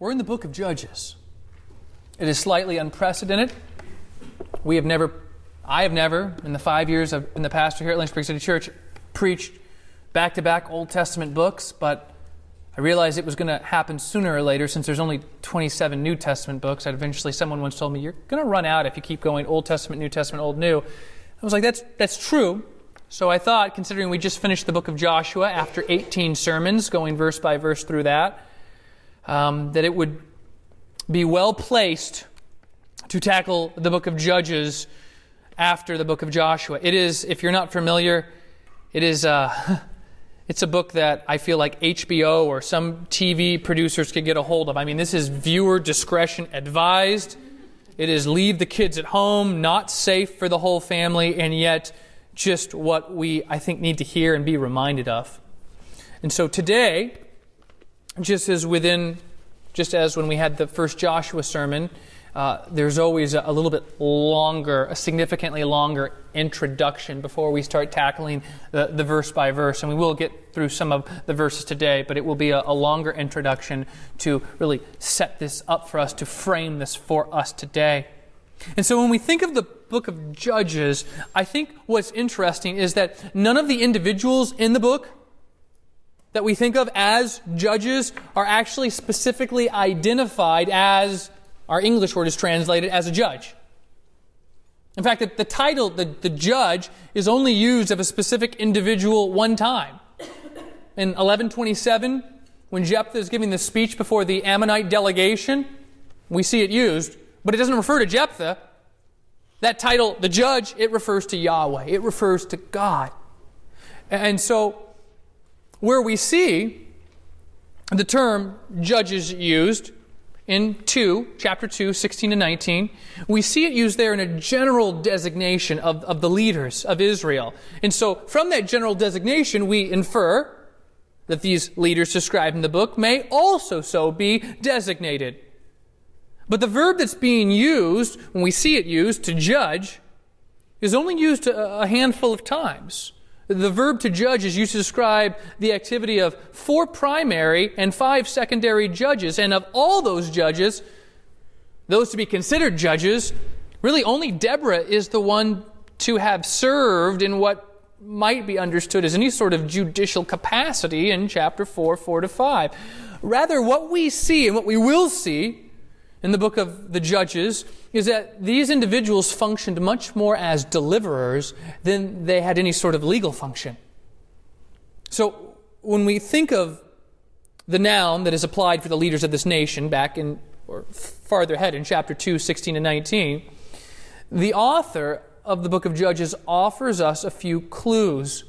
We're in the book of Judges. It is slightly unprecedented. We have never, I have never, in the five years I've been the pastor here at Lynchburg City Church, preached back to back Old Testament books, but I realized it was going to happen sooner or later since there's only 27 New Testament books. I'd eventually, someone once told me, You're going to run out if you keep going Old Testament, New Testament, Old, New. I was like, That's, that's true. So I thought, considering we just finished the book of Joshua after 18 sermons, going verse by verse through that, um, that it would be well placed to tackle the book of Judges after the book of Joshua. It is, if you're not familiar, it is. Uh, It's a book that I feel like HBO or some TV producers could get a hold of. I mean, this is viewer discretion advised. It is leave the kids at home, not safe for the whole family, and yet just what we, I think, need to hear and be reminded of. And so today, just as within, just as when we had the first Joshua sermon, uh, there's always a, a, little bit longer, a significantly longer introduction before we start tackling the, the, verse by verse. And we will get through some of the verses today, but it will be a, a longer introduction to really set this up for us, to frame this for us today. And so when we think of the book of Judges, I think what's interesting is that none of the individuals in the book that we think of as judges are actually specifically identified as our English word is translated as a judge. In fact, the, the title, the, the judge, is only used of a specific individual one time. In 1127, when Jephthah is giving the speech before the Ammonite delegation, we see it used, but it doesn't refer to Jephthah. That title, the judge, it refers to Yahweh, it refers to God. And so, where we see the term judges used, in 2, chapter 2, 16 to 19, we see it used there in a general designation of, of the leaders of Israel. And so from that general designation, we infer that these leaders described in the book may also so be designated. But the verb that's being used, when we see it used, to judge, is only used a, a handful of times. The verb to judge is used to describe the activity of four primary and five secondary judges. And of all those judges, those to be considered judges, really only Deborah is the one to have served in what might be understood as any sort of judicial capacity in chapter 4, 4 to 5. Rather, what we see and what we will see in the book of the Judges is that these individuals functioned much more as deliverers than they had any sort of legal function. So when we think of the noun that is applied for the leaders of this nation back in, or farther ahead in chapter 2, 16 and 19, the author of the book of Judges offers us a few clues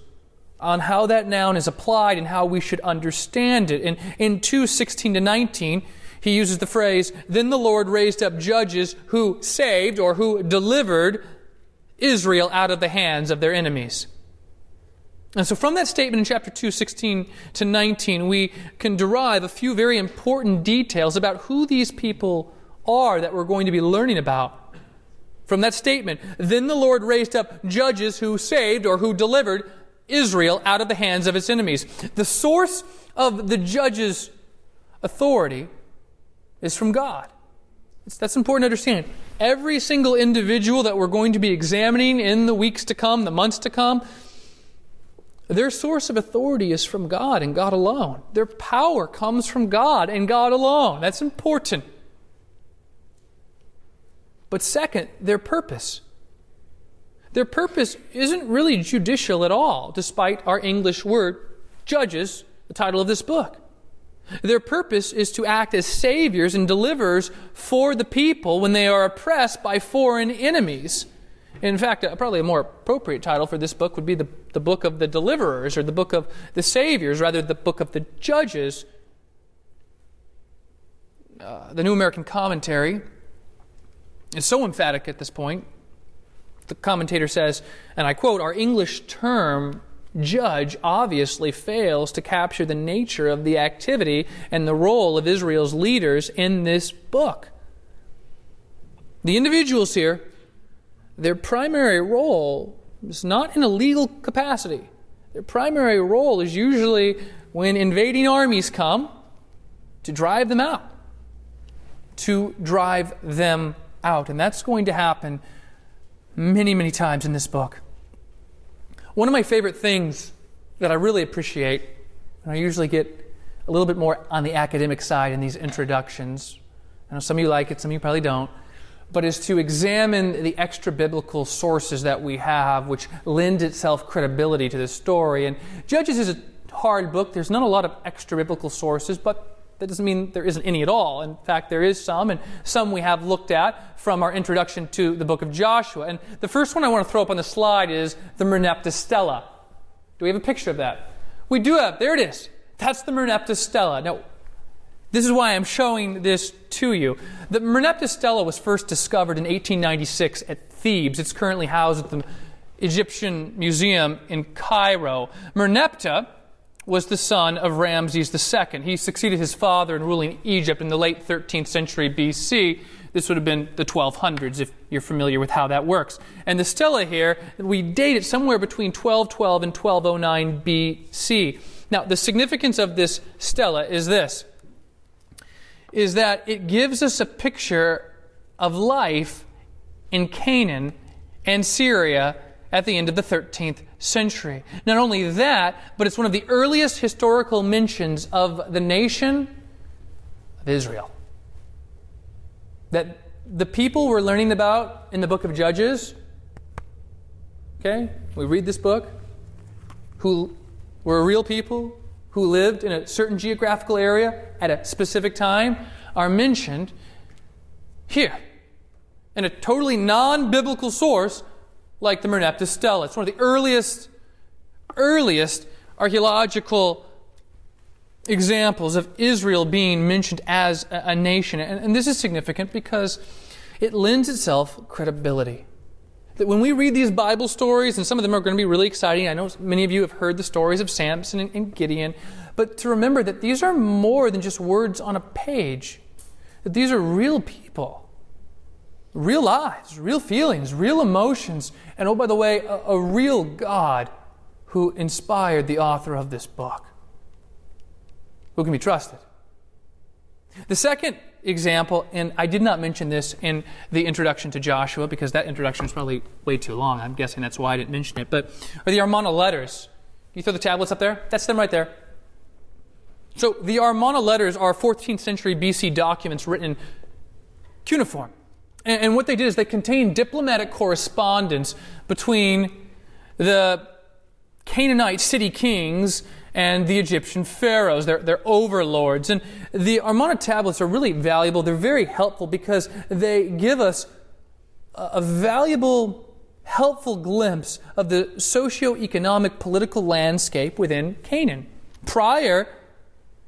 on how that noun is applied and how we should understand it. In, in 2, 16 to 19, he uses the phrase, Then the Lord raised up judges who saved or who delivered Israel out of the hands of their enemies. And so from that statement in chapter 2, 16 to 19, we can derive a few very important details about who these people are that we're going to be learning about. From that statement, then the Lord raised up judges who saved or who delivered Israel out of the hands of its enemies. The source of the judge's authority is from God. It's, that's important to understand. Every single individual that we're going to be examining in the weeks to come, the months to come, their source of authority is from God and God alone. Their power comes from God and God alone. That's important. But second, their purpose. Their purpose isn't really judicial at all, despite our English word, judges, the title of this book. Their purpose is to act as saviors and deliverers for the people when they are oppressed by foreign enemies. In fact, uh, probably a more appropriate title for this book would be the, the book of the deliverers or the book of the saviors, rather the book of the judges. Uh, the New American Commentary is so emphatic at this point. The commentator says, and I quote, Our English term judge obviously fails to capture the nature of the activity and the role of Israel's leaders in this book. The individuals here, their primary role is not in a legal capacity. Their primary role is usually when invading armies come to drive them out. to drive them out. And that's going to happen many, many times in this book. One of my favorite things that I really appreciate, and I usually get a little bit more on the academic side in these introductions. I know some of you like it, some of you probably don't but is to examine the extra biblical sources that we have, which lend itself credibility to the story. And Judges is a hard book. There's not a lot of extra biblical sources, but that doesn't mean there isn't any at all. In fact, there is some, and some we have looked at from our introduction to the book of Joshua. And the first one I want to throw up on the slide is the Merneptah Stela. Do we have a picture of that? We do have. There it is. That's the Merneptah Stela. Now, this is why I'm showing this to you. The Merneptah Stela was first discovered in 1896 at Thebes. It's currently housed at the Egyptian Museum in Cairo. Merneptah was the son of Ramses II. He succeeded his father in ruling Egypt in the late 13th century BC. This would have been the 1200s if you're familiar with how that works. And the stela here, we date it somewhere between 1212 and 1209 BC. Now, the significance of this stela is this is that it gives us a picture of life in Canaan and Syria at the end of the 13th century. Not only that, but it's one of the earliest historical mentions of the nation of Israel. That the people we're learning about in the book of Judges, okay, we read this book, who were real people, who lived in a certain geographical area at a specific time are mentioned here in a totally non biblical source like the Merneptah Stela. It's one of the earliest, earliest archaeological examples of Israel being mentioned as a, a nation. And, and this is significant because it lends itself credibility that when we read these Bible stories, and some of them are going to be really exciting, I know many of you have heard the stories of Samson and, and Gideon, but to remember that these are more than just words on a page, that these are real people, real lives, real feelings, real emotions, and oh, by the way, a, a real God who inspired the author of this book, who can be trusted. The second example, and I did not mention this in the introduction to Joshua because that introduction is probably way too long. I'm guessing that's why I didn't mention it. But are the Amarna letters? You throw the tablets up there? That's them right there. So the Amarna letters are 14th century BC documents written cuneiform. And, and what they did is they contained diplomatic correspondence between the Canaanite city kings and the Egyptian pharaohs, their, their overlords. And the Amarna tablets are really valuable. They're very helpful because they give us a, a valuable, helpful glimpse of the socio-economic political landscape within Canaan prior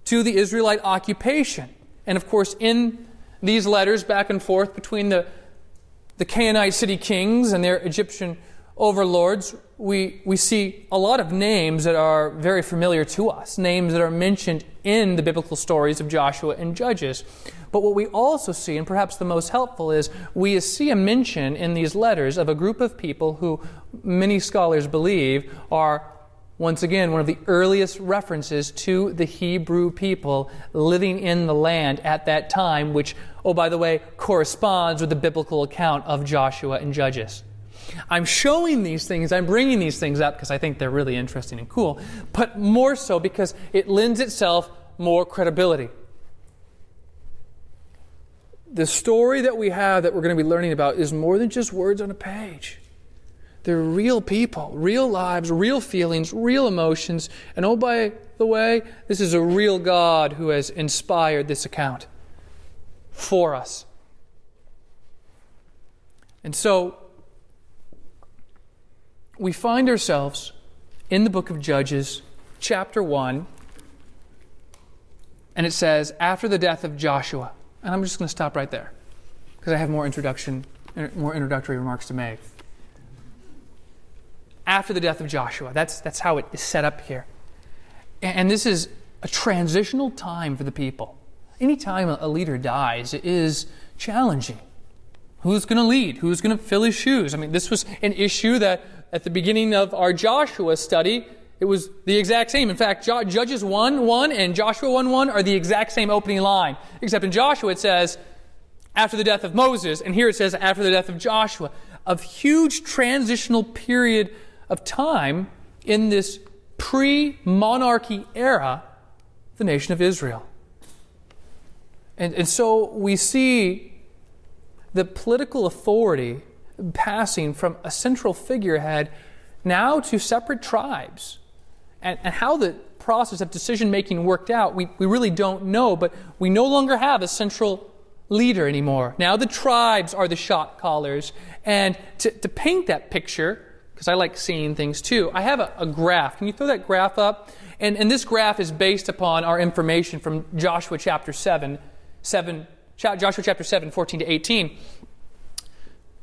to the Israelite occupation. And of course, in these letters back and forth between the, the Canaanite city kings and their Egyptian overlords, we, we see a lot of names that are very familiar to us, names that are mentioned in the biblical stories of Joshua and Judges. But what we also see, and perhaps the most helpful, is we see a mention in these letters of a group of people who many scholars believe are, once again, one of the earliest references to the Hebrew people living in the land at that time, which, oh, by the way, corresponds with the biblical account of Joshua and Judges. I'm showing these things, I'm bringing these things up because I think they're really interesting and cool, but more so because it lends itself more credibility. The story that we have that we're going to be learning about is more than just words on a page. They're real people, real lives, real feelings, real emotions. And oh, by the way, this is a real God who has inspired this account for us. And so, we find ourselves in the book of Judges, chapter 1, and it says, after the death of Joshua. And I'm just going to stop right there because I have more introduction, er, more introductory remarks to make. After the death of Joshua. That's, that's how it is set up here. And this is a transitional time for the people. Anytime a leader dies, it is challenging. Who's going to lead? Who's going to fill his shoes? I mean, this was an issue that at the beginning of our Joshua study, it was the exact same. In fact, Judges 1 1 and Joshua 1 1 are the exact same opening line. Except in Joshua it says, after the death of Moses, and here it says after the death of Joshua, of huge transitional period of time in this pre monarchy era, the nation of Israel. And, and so we see the political authority passing from a central figurehead now to separate tribes. And, and how the process of decision making worked out, we, we really don't know, but we no longer have a central leader anymore. Now the tribes are the shot callers. And to, to paint that picture, because I like seeing things too, I have a, a, graph. Can you throw that graph up? And, and this graph is based upon our information from Joshua chapter 7, 7 Joshua chapter 7, 14 to 18.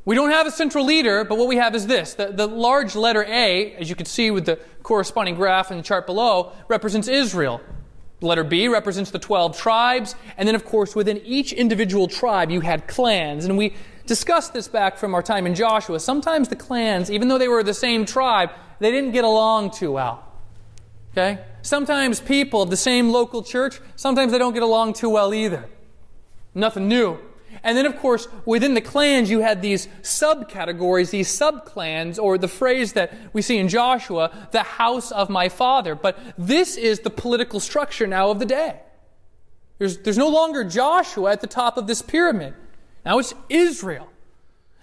We don't have a central leader, but what we have is this. The, the large letter A, as you can see with the corresponding graph in the chart below, represents Israel. Letter B represents the 12 tribes. And then, of course, within each individual tribe, you had clans. And we discussed this back from our time in Joshua. Sometimes the clans, even though they were the same tribe, they didn't get along too well. Okay? Sometimes people of the same local church, sometimes they don't get along too well either. Nothing new. And then, of course, within the clans, you had these subcategories, these subclans, or the phrase that we see in Joshua, the house of my father. But this is the political structure now of the day. There's, there's no longer Joshua at the top of this pyramid. Now it's Israel.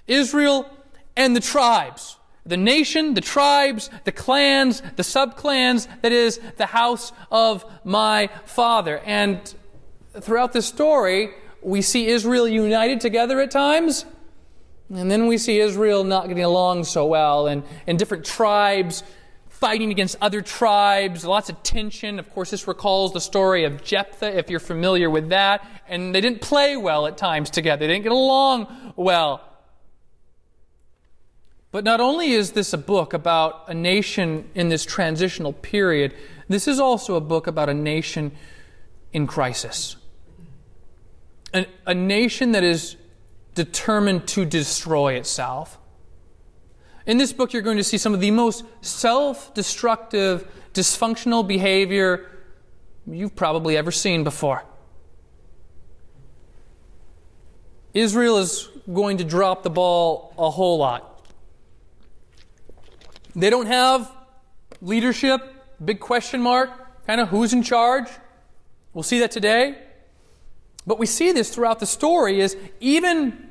Israel and the tribes. The nation, the tribes, the clans, the subclans, that is, the house of my father. And throughout the story, we see Israel united together at times, and then we see Israel not getting along so well, and, and different tribes fighting against other tribes, lots of tension. Of course, this recalls the story of Jephthah, if you're familiar with that. And they didn't play well at times together, they didn't get along well. But not only is this a book about a nation in this transitional period, this is also a book about a nation in crisis a, a nation that is determined to destroy itself. In this book, you're going to see some of the most self destructive, dysfunctional behavior you've probably ever seen before. Israel is going to drop the ball a whole lot. They don't have leadership, big question mark, kind of who's in charge. We'll see that today. But we see this throughout the story is even,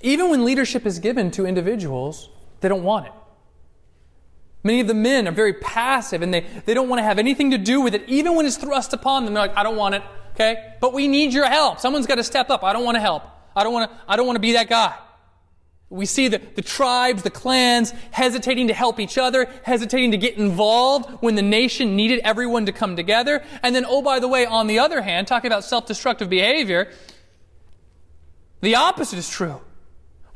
even when leadership is given to individuals, they don't want it. Many of the men are very passive and they, they don't want to have anything to do with it, even when it's thrust upon them. They're like, I don't want it, okay? But we need your help. Someone's got to step up. I don't want to help. I don't want to, I don't want to be that guy. We see the, the tribes, the clans hesitating to help each other, hesitating to get involved when the nation needed everyone to come together. And then, oh, by the way, on the other hand, talking about self destructive behavior, the opposite is true.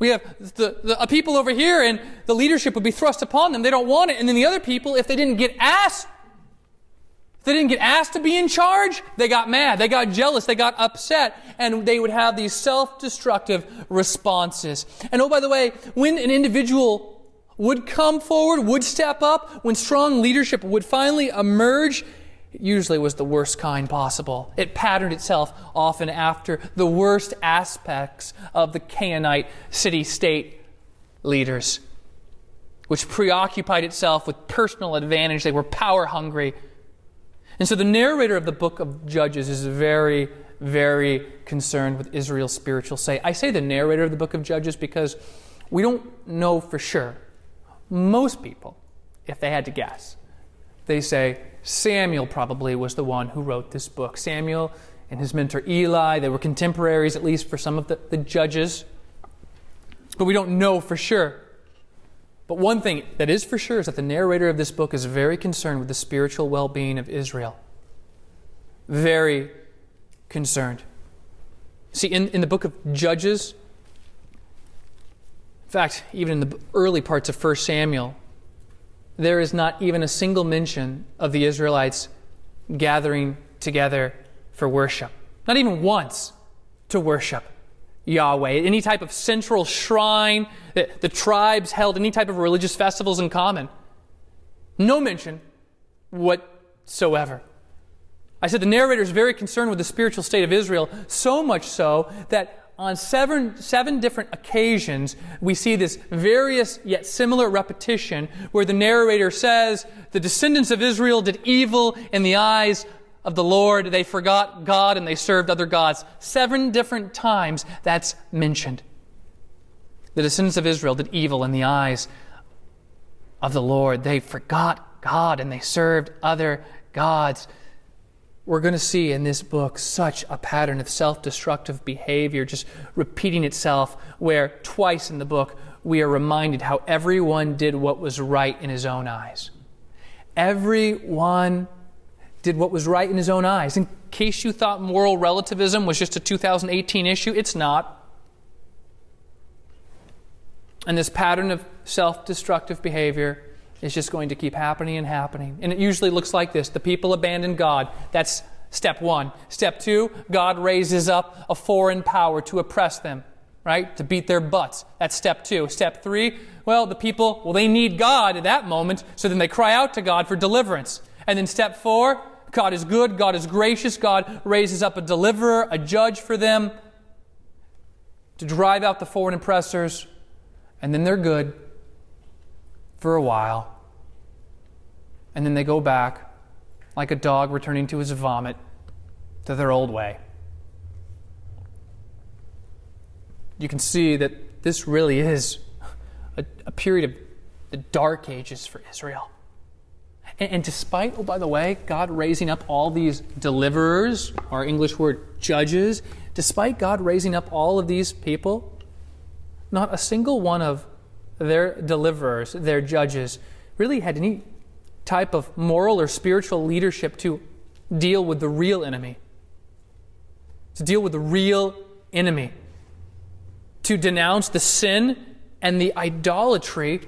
We have the, the people over here, and the leadership would be thrust upon them. They don't want it. And then the other people, if they didn't get asked if they didn't get asked to be in charge, they got mad, they got jealous, they got upset, and they would have these self-destructive responses. And oh, by the way, when an individual would come forward, would step up, when strong leadership would finally emerge, usually was the worst kind possible. It patterned itself often after the worst aspects of the Canaanite city state leaders, which preoccupied itself with personal advantage. They were power hungry and so the narrator of the book of Judges is very, very concerned with Israel's spiritual state. I say the narrator of the book of Judges because we don't know for sure. Most people, if they had to guess, they say Samuel probably was the one who wrote this book. Samuel and his mentor Eli, they were contemporaries, at least for some of the, the judges. But we don't know for sure. But one thing that is for sure is that the narrator of this book is very concerned with the spiritual well being of Israel. Very concerned. See, in, in the book of Judges, in fact, even in the early parts of 1 Samuel, there is not even a single mention of the Israelites gathering together for worship. Not even once to worship. Yahweh, any type of central shrine that the tribes held, any type of religious festivals in common. No mention whatsoever I said the narrator is very concerned with the spiritual state of Israel, so much so that on seven, seven different occasions, we see this various yet similar repetition where the narrator says, The descendants of Israel did evil in the eyes of the Lord. They forgot God and they served other gods. Seven different times that's mentioned. The descendants of Israel did evil in the eyes of the Lord. They forgot God and they served other gods we're going to see in this book such a pattern of self destructive behavior just repeating itself, where twice in the book we are reminded how everyone did what was right in his own eyes. Everyone did what was right in his own eyes. In case you thought moral relativism was just a 2018 issue, it's not. And this pattern of self destructive behavior is just going to keep happening and happening. And it usually looks like this the people abandon God. That's step one. Step two, God raises up a foreign power to oppress them, right? To beat their butts. That's step two. Step three, well, the people, well, they need God at that moment, so then they cry out to God for deliverance. And then step four, God is good, God is gracious, God raises up a deliverer, a judge for them to drive out the foreign oppressors, and then they're good for a while and then they go back like a dog returning to his vomit to their old way. You can see that this really is a, a period of the dark ages for Israel. And, and, despite, oh, by the way, God raising up all these deliverers, our English word judges, despite God raising up all of these people, not a single one of their deliverers, their judges, really had any type of moral or spiritual leadership to deal with the real enemy. To deal with the real enemy. To denounce the sin and the idolatry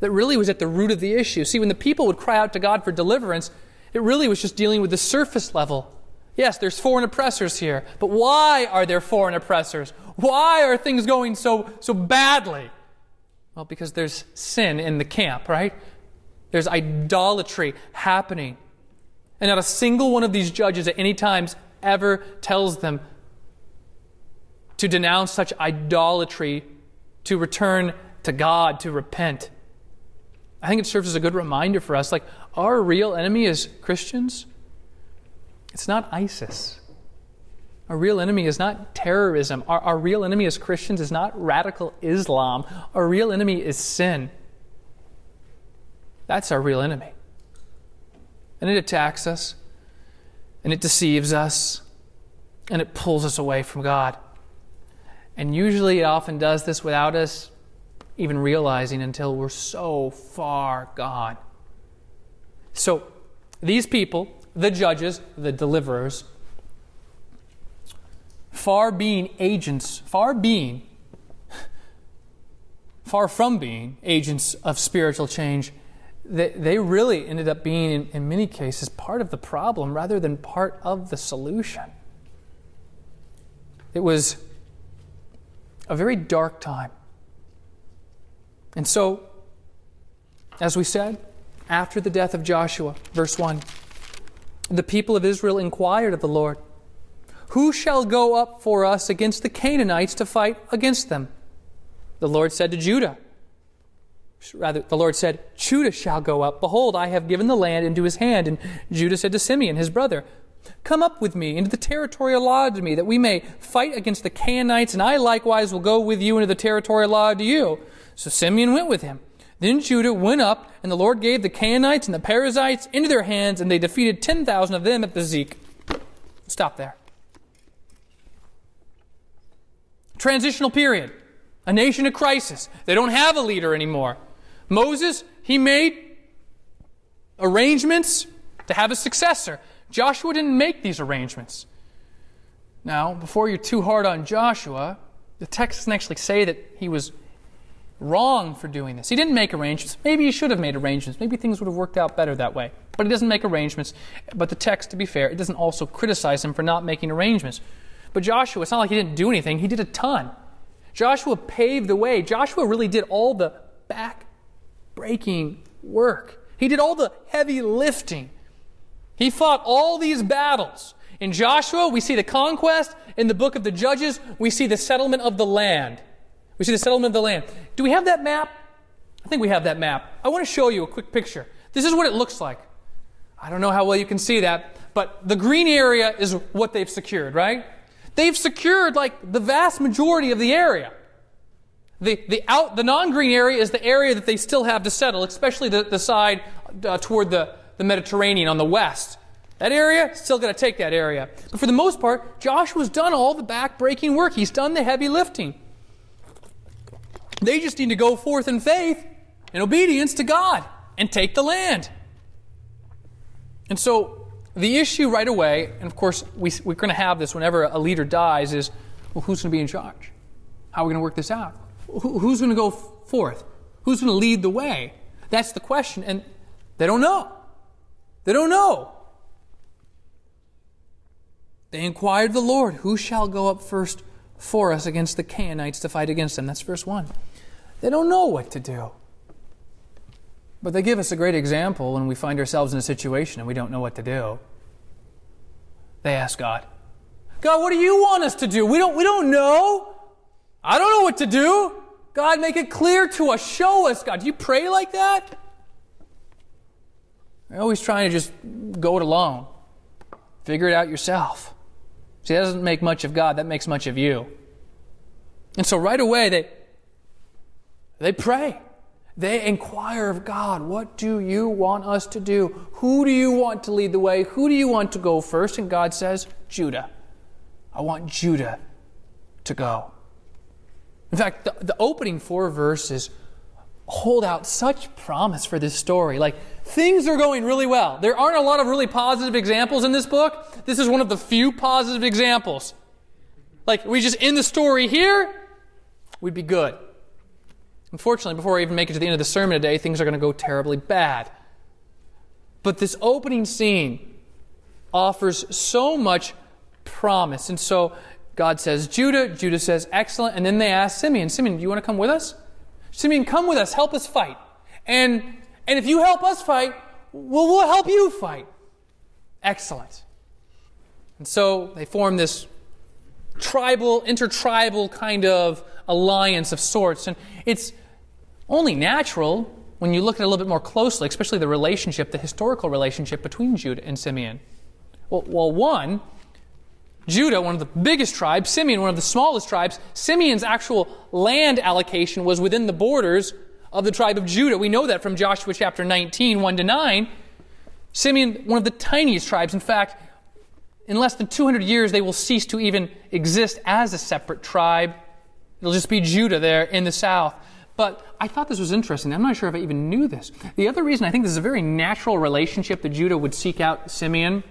that really was at the root of the issue. See, when the people would cry out to God for deliverance, it really was just dealing with the surface level. Yes, there's foreign oppressors here, but why are there foreign oppressors? Why are things going so, so badly? Well, because there's sin in the camp, right? There's idolatry happening. And not a single one of these judges at any times ever tells them to denounce such idolatry, to return to God, to repent. I think it serves as a good reminder for us like, our real enemy as Christians, it's not ISIS. Our real enemy is not terrorism. Our, our real enemy as Christians is not radical Islam. Our real enemy is sin. That's our real enemy. And it attacks us, and it deceives us, and it pulls us away from God. And usually it often does this without us even realizing until we're so far gone. So, these people, the judges, the deliverers, far being agents, far being, far from being agents of spiritual change, they, they really ended up being, in, in many cases, part of the problem rather than part of the solution. It was a very dark time. And so, as we said, after the death of Joshua, verse 1, the people of Israel inquired of the Lord, Who shall go up for us against the Canaanites to fight against them? The Lord said to Judah, rather, the Lord said, Judah shall go up. Behold, I have given the land into his hand. And Judah said to Simeon, his brother, Come up with me into the territory allotted to me, that we may fight against the Canaanites, and I likewise will go with you into the territory allotted to you. So Simeon went with him. Then Judah went up, and the Lord gave the Canaanites and the Perizzites into their hands, and they defeated 10,000 of them at Bezek. Stop there. Transitional period. A nation of crisis. They don't have a leader anymore. Moses, he made arrangements to have a successor. Joshua didn't make these arrangements. Now, before you're too hard on Joshua, the text doesn't actually say that he was wrong for doing this. He didn't make arrangements. Maybe he should have made arrangements. Maybe things would have worked out better that way. But he doesn't make arrangements. But the text, to be fair, it doesn't also criticize him for not making arrangements. But Joshua, it's not like he didn't do anything, he did a ton. Joshua paved the way. Joshua really did all the back breaking work. He did all the heavy lifting. He fought all these battles. In Joshua, we see the conquest. In the book of the Judges, we see the settlement of the land. We see the settlement of the land. Do we have that map? I think we have that map. I want to show you a quick picture. This is what it looks like. I don't know how well you can see that, but the green area is what they've secured, right? They've secured like the vast majority of the area. The, the, out, the non-green area is the area that they still have to settle, especially the, the side uh, toward the, the Mediterranean on the west. That area, still going to take that area. But for the most part, Joshua's done all the back-breaking work. He's done the heavy lifting. They just need to go forth in faith and obedience to God and take the land. And so the issue right away, and of course we, we're going to have this whenever a leader dies, is well, who's going to be in charge? How are we going to work this out? who's going to go forth? Who's going to lead the way? That's the question. And they don't know. They don't know. They inquired the Lord, Who shall go up first for us against the Canaanites to fight against them? That's verse 1. They don't know what to do. But they give us a great example when we find ourselves in a situation and we don't know what to do. They ask God, God, what do you want us to do? We don't, we don't know. I don't know what to do. God, make it clear to us. Show us, God. Do you pray like that? You're always trying to just go it alone. Figure it out yourself. See, that doesn't make much of God, that makes much of you. And so right away they they pray. They inquire of God, what do you want us to do? Who do you want to lead the way? Who do you want to go first? And God says, Judah. I want Judah to go. In fact, the, the opening four verses hold out such promise for this story. Like, things are going really well. There aren't a lot of really positive examples in this book. This is one of the few positive examples. Like, we just end the story here, we'd be good. Unfortunately, before I even make it to the end of the sermon today, things are going to go terribly bad. But this opening scene offers so much promise. And so God says, Judah. Judah says, excellent. And then they ask Simeon, Simeon, do you want to come with us? Simeon, come with us. Help us fight. And, and if you help us fight, well, we'll help you fight. Excellent. And so they form this tribal, intertribal kind of alliance of sorts. And it's only natural when you look at it a little bit more closely, especially the relationship, the historical relationship between Judah and Simeon. Well, well one, Judah, one of the biggest tribes, Simeon, one of the smallest tribes, Simeon's actual land allocation was within the borders of the tribe of Judah. We know that from Joshua chapter 19, 1 to 9. Simeon, one of the tiniest tribes. In fact, in less than 200 years, they will cease to even exist as a separate tribe. It'll just be Judah there in the south. But I thought this was interesting. I'm not sure if I even knew this. The other reason I think this is a very natural relationship that Judah would seek out Simeon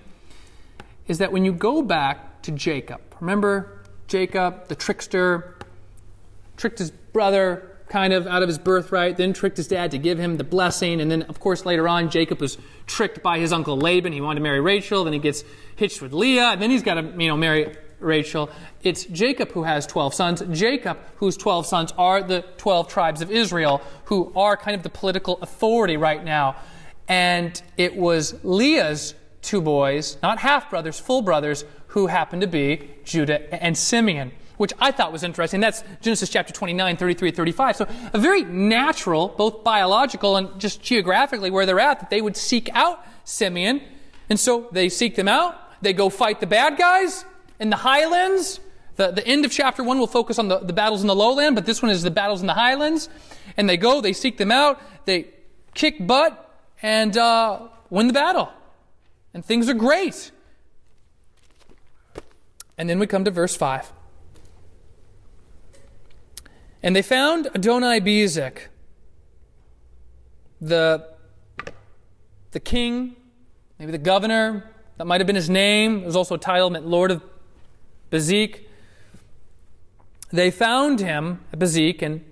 is that when you go back to Jacob. Remember Jacob, the trickster, tricked his brother kind of out of his birthright, then tricked his dad to give him the blessing. And then, of course, later on, Jacob was tricked by his uncle Laban. He wanted to marry Rachel. Then he gets hitched with Leah. And then he's got to, you know, marry Rachel. It's Jacob who has 12 sons. Jacob, whose 12 sons are the 12 tribes of Israel, who are kind of the political authority right now. And it was Leah's two boys, not half brothers, full brothers, who happened to be Judah and Simeon, which I thought was interesting. That's Genesis chapter 29, 33, 35. So a very natural, both biological and just geographically where they're at, that they would seek out Simeon. And so they seek them out. They go fight the bad guys in the highlands. The, the end of chapter 1 will focus on the, the battles in the lowland, but this one is the battles in the highlands. And they go, they seek them out, they kick butt, and uh, win the battle. And things are great. And then we come to verse 5. And they found Adonai Bezek, the, the king, maybe the governor, that might have been his name. It was also a title meant Lord of Bezek. They found him Bezek and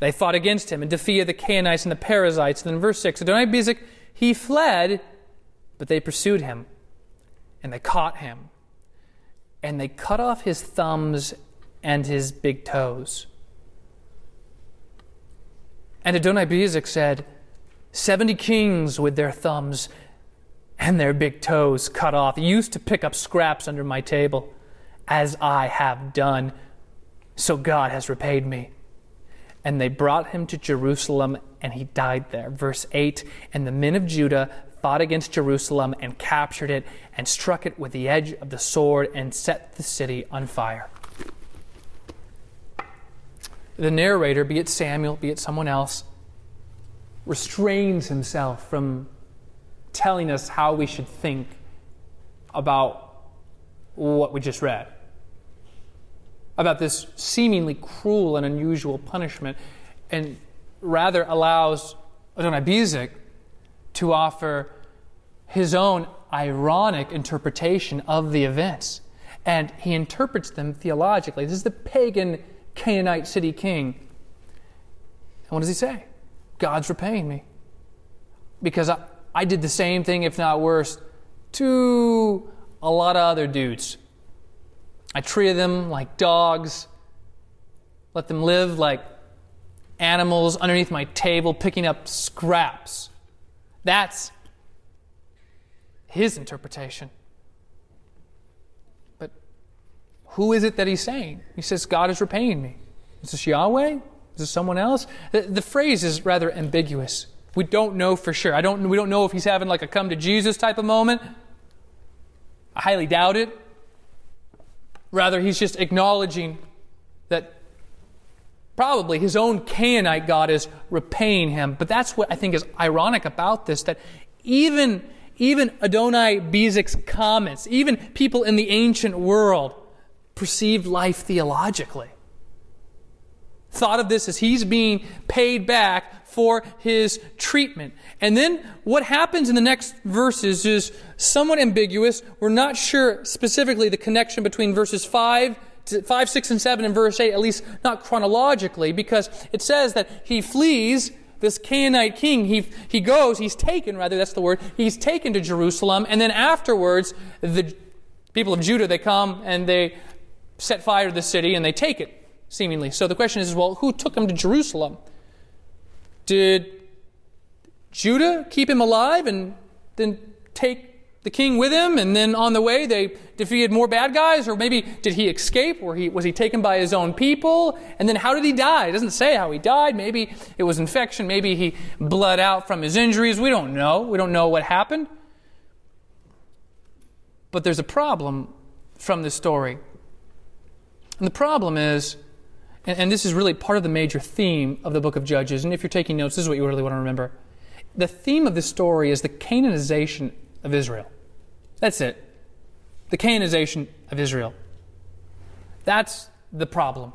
they fought against him and defeated the Canaanites and the Perizzites. And then verse 6 Adonai Bezek, he fled, but they pursued him and they caught him and they cut off his thumbs and his big toes. And Adonai Bezek said, 70 kings with their thumbs and their big toes cut off, used to pick up scraps under my table, as I have done. So God has repaid me. And they brought him to Jerusalem, and he died there. Verse 8 And the men of Judah fought against Jerusalem and captured it, and struck it with the edge of the sword, and set the city on fire. The narrator, be it Samuel, be it someone else, restrains himself from telling us how we should think about what we just read. About this seemingly cruel and unusual punishment, and rather allows Adonai Bezek to offer his own ironic interpretation of the events. And he interprets them theologically. This is the pagan Canaanite city king. And what does he say? God's repaying me. Because I, I did the same thing, if not worse, to a lot of other dudes. I treated them like dogs, let them live like animals underneath my table, picking up scraps. That's his interpretation. But who is it that he's saying? He says, God is repaying me. Is this Yahweh? Is this someone else? The, the phrase is rather ambiguous. We don't know for sure. I don't, we don't know if he's having like a come to Jesus type of moment. I highly doubt it. Rather, he's just acknowledging that probably his own Canaanite God is repaying him. But that's what I think is ironic about this that even, even Adonai Bezek's comments, even people in the ancient world, perceived life theologically. Thought of this as he's being paid back for his treatment. And then what happens in the next verses is somewhat ambiguous. We're not sure specifically the connection between verses 5 5, 6, and 7 and verse 8, at least not chronologically, because it says that he flees this Canaanite king. He, he goes, he's taken, rather, that's the word, he's taken to Jerusalem, and then afterwards, the people of Judah, they come and they set fire to the city and they take it, seemingly. So the question is, well, who took him to Jerusalem? Did Judah keep him alive and then take the king with him? And then on the way they defeated more bad guys? Or maybe did he escape? Or he, was he taken by his own people? And then how did he die? It doesn't say how he died. Maybe it was infection. Maybe he bled out from his injuries. We don't know. We don't know what happened. But there's a problem from this story. And the problem is and, and this is really part of the major theme of the book of Judges. And if you're taking notes, this is what you really want to remember. The theme of this story is the Canaanization of Israel. That's it. The Canaanization of Israel. That's the problem.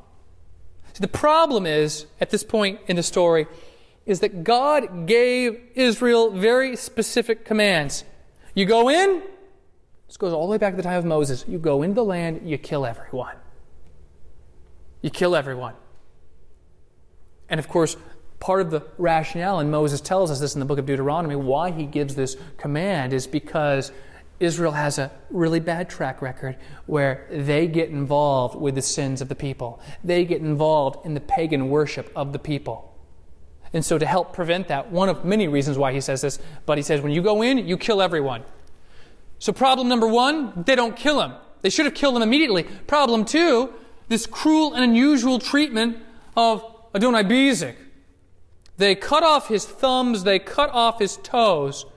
So the problem is, at this point in the story, is that God gave Israel very specific commands. You go in, this goes all the way back to the time of Moses. You go into the land, you kill everyone you kill everyone. And of course, part of the rationale, and Moses tells us this in the book of Deuteronomy, why he gives this command is because Israel has a really bad track record where they get involved with the sins of the people. They get involved in the pagan worship of the people. And so, to help prevent that, one of many reasons why he says this, but he says, when you go in, you kill everyone. So, problem number one, they don't kill him. They should have killed him immediately. Problem two, this cruel and unusual treatment of Adonai Bezek. They cut off his thumbs, they cut off his toes.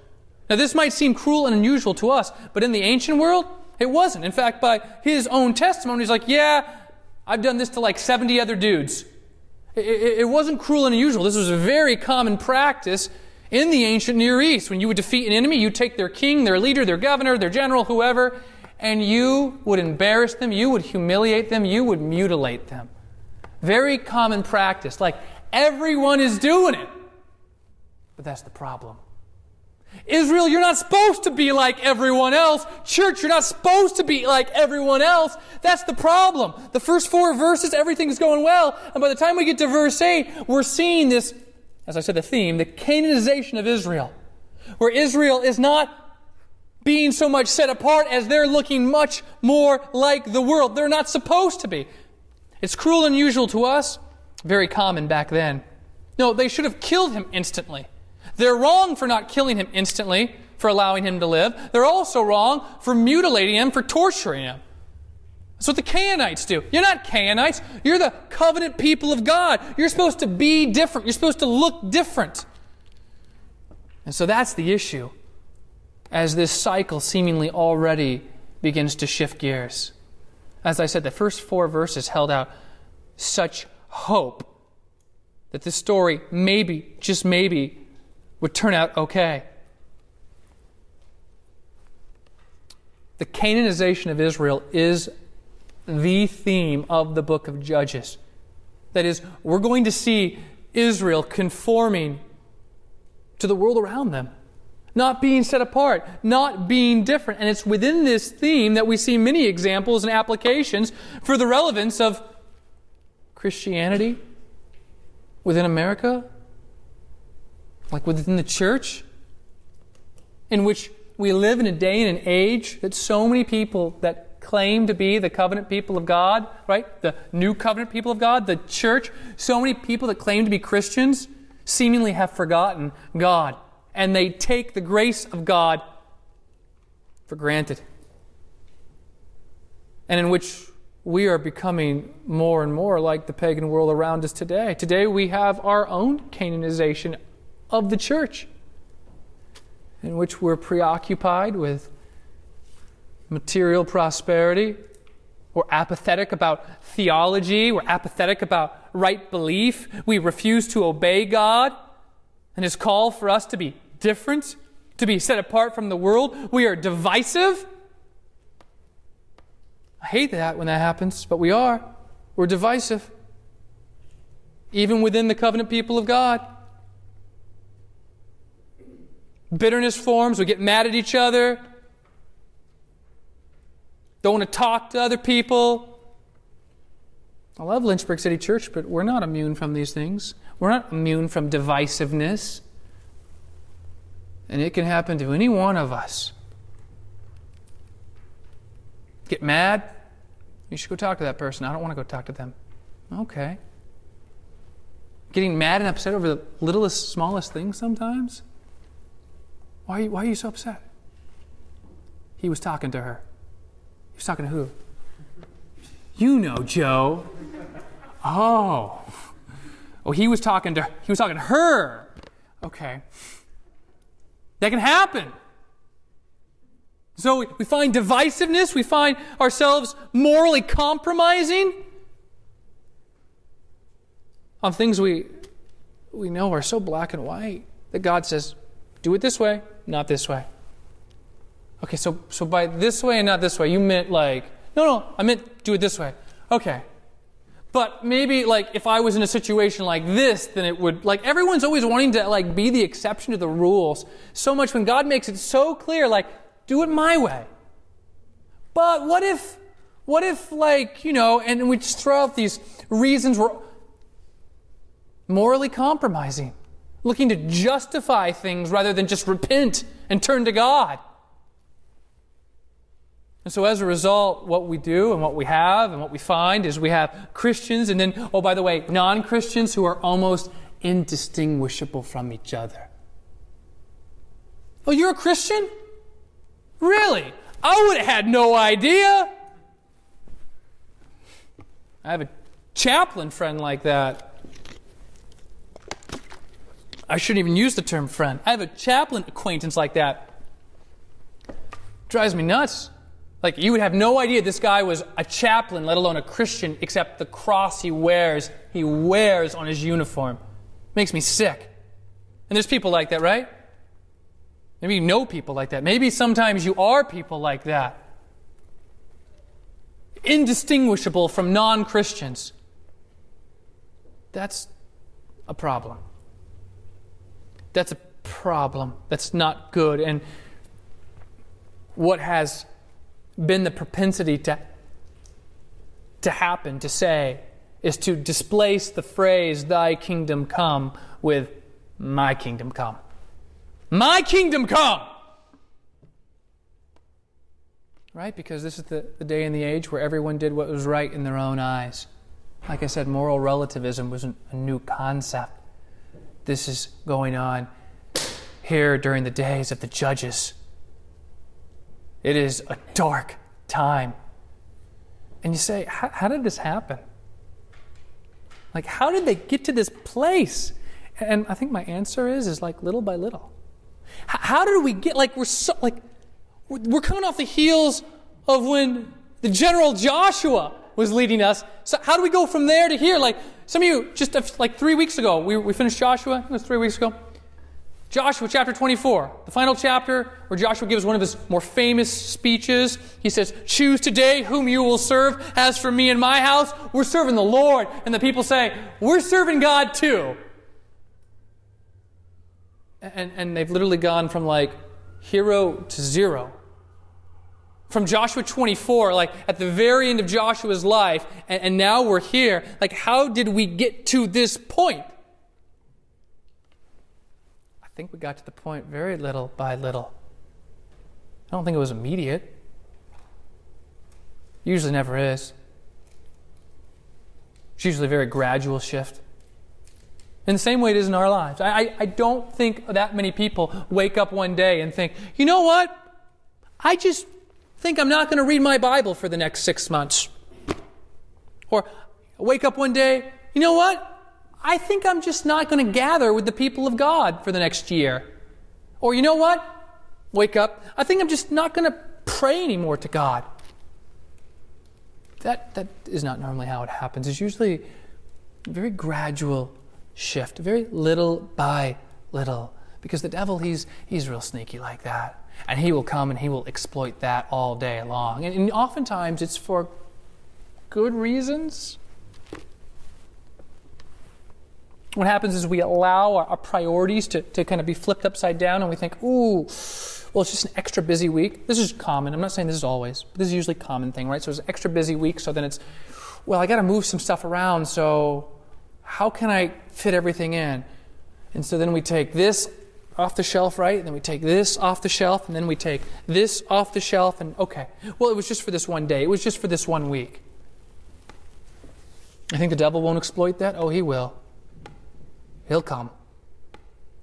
Now, this might seem cruel and unusual to us, but in the ancient world, it wasn't. In fact, by his own testimony, he's like, Yeah, I've done this to like 70 other dudes. It, it, it wasn't cruel and unusual. This was a very common practice in the ancient Near East. When you would defeat an enemy, you take their king, their leader, their governor, their general, whoever, and you would embarrass them, you would humiliate them, you would mutilate them. Very common practice. Like everyone is doing it. But that's the problem. Israel, you're not supposed to be like everyone else. Church, you're not supposed to be like everyone else. That's the problem. The first four verses, everything's going well. And by the time we get to verse 8, we're seeing this, as I said, the theme, the Canaanization of Israel. Where Israel is not being so much set apart as they're looking much more like the world. They're not supposed to be. It's cruel and unusual to us, very common back then. No, they should have killed him instantly. They're wrong for not killing him instantly. for allowing him to live. They're also wrong for mutilating him, for torturing him. That's what the Canaanites do. You're not Canaanites. You're the covenant people of God. You're supposed to be different. You're supposed to look different. And so that's the issue as this cycle seemingly already begins to shift gears. As I said, the first four verses held out such hope that this story maybe, just maybe, would turn out okay. The Canaanization of Israel is the theme of the book of Judges. That is, we're going to see Israel conforming to the world around them, not being set apart, not being different. And it's within this theme that we see many examples and applications for the relevance of Christianity within America, like within the church, in which we live in a day and an age that so many people that claim to be the covenant people of God, right? The new covenant people of God, the church, so many people that claim to be Christians seemingly have forgotten God. And they take the grace of God for granted. And in which we are becoming more and more like the pagan world around us today. Today we have our own Canaanization of the church in which we're preoccupied with material prosperity. We're apathetic about theology. We're apathetic about right belief. We refuse to obey God and His call for us to be different, to be set apart from the world. We are divisive. I hate that when that happens, but we are. We're divisive. Even within the covenant people of God. Bitterness forms, we get mad at each other, don't want to talk to other people. I love Lynchburg City Church, but we're not immune from these things. We're not immune from divisiveness. And it can happen to any one of us. Get mad? You should go talk to that person. I don't want to go talk to them. Okay. Getting mad and upset over the littlest, smallest things sometimes? Why are you, why are you so upset? He was talking to her. He was talking to who? You know, Joe. Oh. Oh, he was talking to he was talking to her. Okay. That can happen. So we find divisiveness, we find ourselves morally compromising on things we we know are so black and white that God says, do it this way, not this way. Okay, so, so by this way and not this way, you meant like, no, no, I meant do it this way. Okay. But maybe like if I was in a situation like this, then it would, like everyone's always wanting to like be the exception to the rules so much when God makes it so clear, like, do it my way. But what if, what if like, you know, and we just throw out these reasons we're morally compromising, looking to justify things rather than just repent and turn to God. And so, as a result, what we do and what we have and what we find is we have Christians and then, oh, by the way, non Christians who are almost indistinguishable from each other. Oh, you're a Christian? Really? I would have had no idea. I have a chaplain friend like that. I shouldn't even use the term friend. I have a chaplain acquaintance like that. Drives me nuts. Like, you would have no idea this guy was a chaplain, let alone a Christian, except the cross he wears, he wears on his uniform. Makes me sick. And there's people like that, right? Maybe you know people like that. Maybe sometimes you are people like that. Indistinguishable from non Christians. That's a problem. That's a problem. That's not good. And what has been the propensity to, to happen, to say, is to displace the phrase, Thy kingdom come, with My kingdom come. My kingdom come! Right? Because this is the, the day and the age where everyone did what was right in their own eyes. Like I said, moral relativism wasn't a new concept. This is going on here during the days of the judges. It is a dark time. And you say, how did this happen? Like, how did they get to this place? And I think my answer is, is like little by little. How did we get, like, we're so, like, we're coming off the heels of when the general Joshua was leading us. So how do we go from there to here? Like, some of you, just like three weeks ago, we, we finished Joshua, it was three weeks ago. Joshua chapter 24, the final chapter where Joshua gives one of his more famous speeches. He says, Choose today whom you will serve. As for me and my house, we're serving the Lord. And the people say, We're serving God too. And, and they've literally gone from like hero to zero. From Joshua 24, like at the very end of Joshua's life, and, and now we're here. Like, how did we get to this point? Think we got to the point very little by little. I don't think it was immediate. Usually never is. It's usually a very gradual shift. In the same way it is in our lives. I, I, I don't think that many people wake up one day and think, you know what? I just think I'm not going to read my Bible for the next six months. Or wake up one day, you know what? I think I'm just not going to gather with the people of God for the next year. Or you know what? Wake up. I think I'm just not going to pray anymore to God. That, that is not normally how it happens. It's usually a very gradual shift, very little by little. Because the devil, he's, he's real sneaky like that. And he will come and he will exploit that all day long. And, and oftentimes it's for good reasons. What happens is we allow our, our priorities to, to kind of be flipped upside down and we think, ooh, well, it's just an extra busy week. This is common. I'm not saying this is always, but this is usually a common thing, right? So it's an extra busy week, so then it's, well, I got to move some stuff around, so how can I fit everything in? And so then we take this off the shelf, right? And then we take this off the shelf, and then we take this off the shelf, and okay, well, it was just for this one day. It was just for this one week. I think the devil won't exploit that? Oh, he will. He'll come.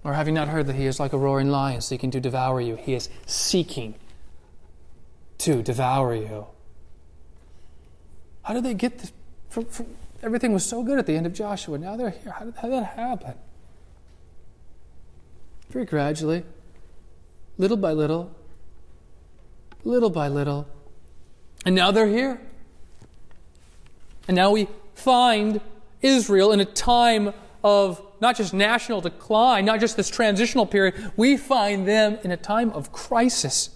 Or have you not heard that he is like a roaring lion seeking to devour you? He is seeking to devour you. How did they get this? From, from, everything was so good at the end of Joshua. Now they're here. How did, how did that happen? Very gradually, little by little, little by little. And now they're here. And now we find Israel in a time of not just national decline, not just this transitional period, we find them in a time of crisis.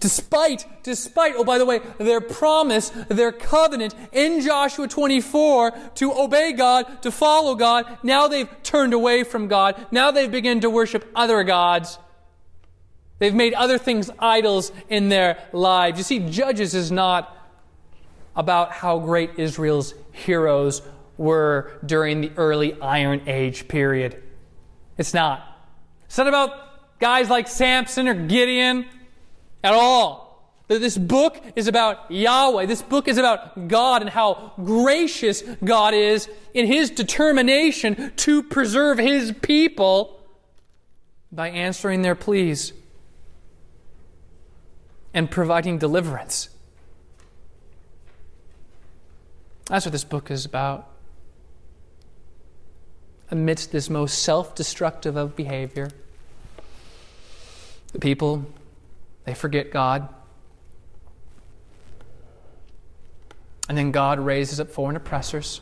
Despite, despite, oh, by the way, their promise, their covenant in Joshua 24 to obey God, to follow God, now they've turned away from God. Now they've begun to worship other gods. They've made other things idols in their lives. You see, Judges is not about how great Israel's heroes were during the early Iron Age period. It's not. It's not about guys like Samson or Gideon at all. This book is about Yahweh. This book is about God and how gracious God is in His determination to preserve His people by answering their pleas and providing deliverance. That's what this book is about amidst this most self destructive of behavior. The people, they forget God. And then God raises up foreign oppressors.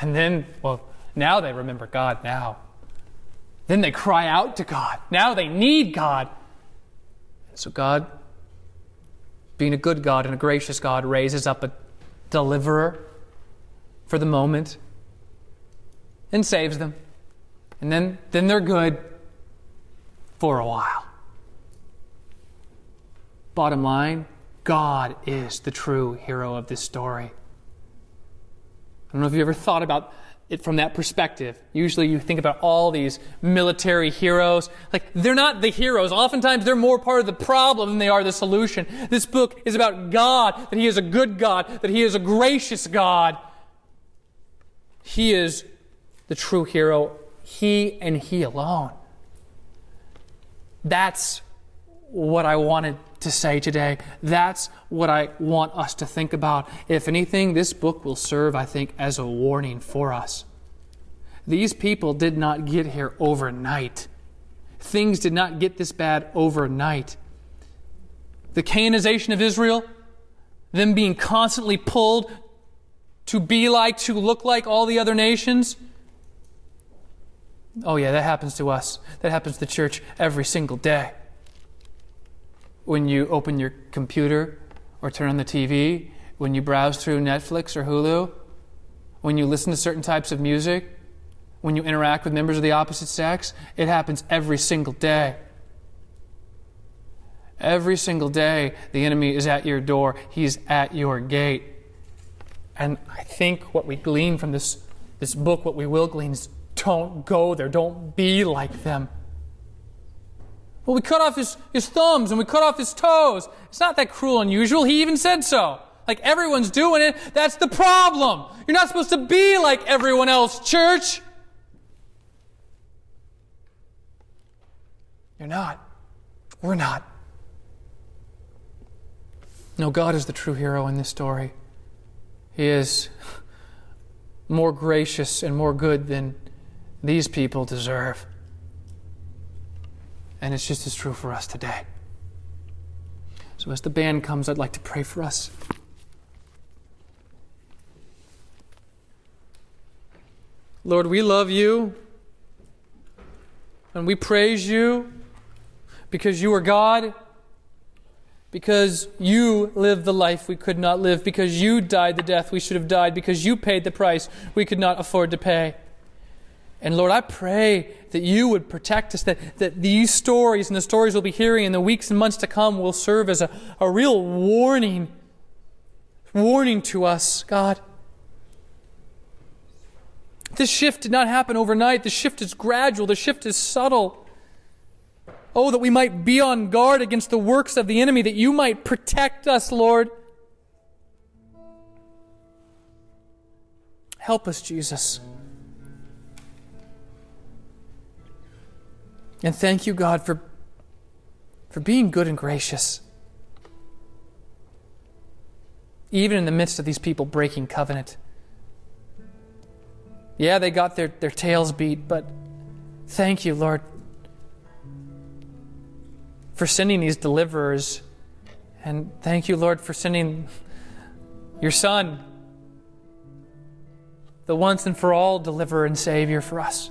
And then, well, now they remember God now. Then they cry out to God. Now they need God. So God, being a good God and a gracious God, raises up a deliverer for the moment and saves them. And then, then they're good for a while. Bottom line God is the true hero of this story. I don't know if you ever thought about it from that perspective. Usually you think about all these military heroes. Like, they're not the heroes. Oftentimes they're more part of the problem than they are the solution. This book is about God, that He is a good God, that He is a gracious God. He is the true hero He and He alone. That's what I wanted to say today. That's what I want us to think about. If anything, this book will serve, I think, as a warning for us. These people did not get here overnight. Things did not get this bad overnight. The Canaanization of Israel, them being constantly pulled to be like, to look like all the other nations. Oh, yeah, that happens to us. That happens to the church every single day. When you open your computer or turn on the TV, when you browse through Netflix or Hulu, when you listen to certain types of music, when you interact with members of the opposite sex, it happens every single day. Every single day, the enemy is at your door, he's at your gate. And I think what we glean from this, this book, what we will glean, is don't go there, don't be like them. Well, we cut off his, his thumbs and we cut off his toes. It's not that cruel and unusual. He even said so. Like everyone's doing it. That's the problem. You're not supposed to be like everyone else, church. You're not. We're not. No, God is the true hero in this story. He is more gracious and more good than these people deserve. And it's just as true for us today. So, as the band comes, I'd like to pray for us. Lord, we love you and we praise you because you are God, because you lived the life we could not live, because you died the death we should have died, because you paid the price we could not afford to pay. And Lord, I pray that you would protect us, that, that these stories and the stories we'll be hearing in the weeks and months to come will serve as a, a real warning, warning to us, God. This shift did not happen overnight. The shift is gradual, the shift is subtle. Oh, that we might be on guard against the works of the enemy, that you might protect us, Lord. Help us, Jesus. And thank you, God, for, for being good and gracious. Even in the midst of these people breaking covenant. Yeah, they got their, their tails beat, but thank you, Lord, for sending these deliverers. And thank you, Lord, for sending your Son, the once and for all deliverer and Savior for us.